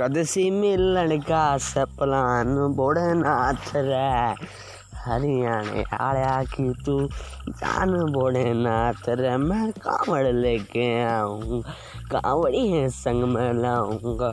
कद सी मिलन का सपलान बोड़नाथ रे। हरियाणे आया की तू जान बोड़नाथ रे। मैं कांवड़ लेके आऊँगा कांवड़ी है संग में लाऊँगा।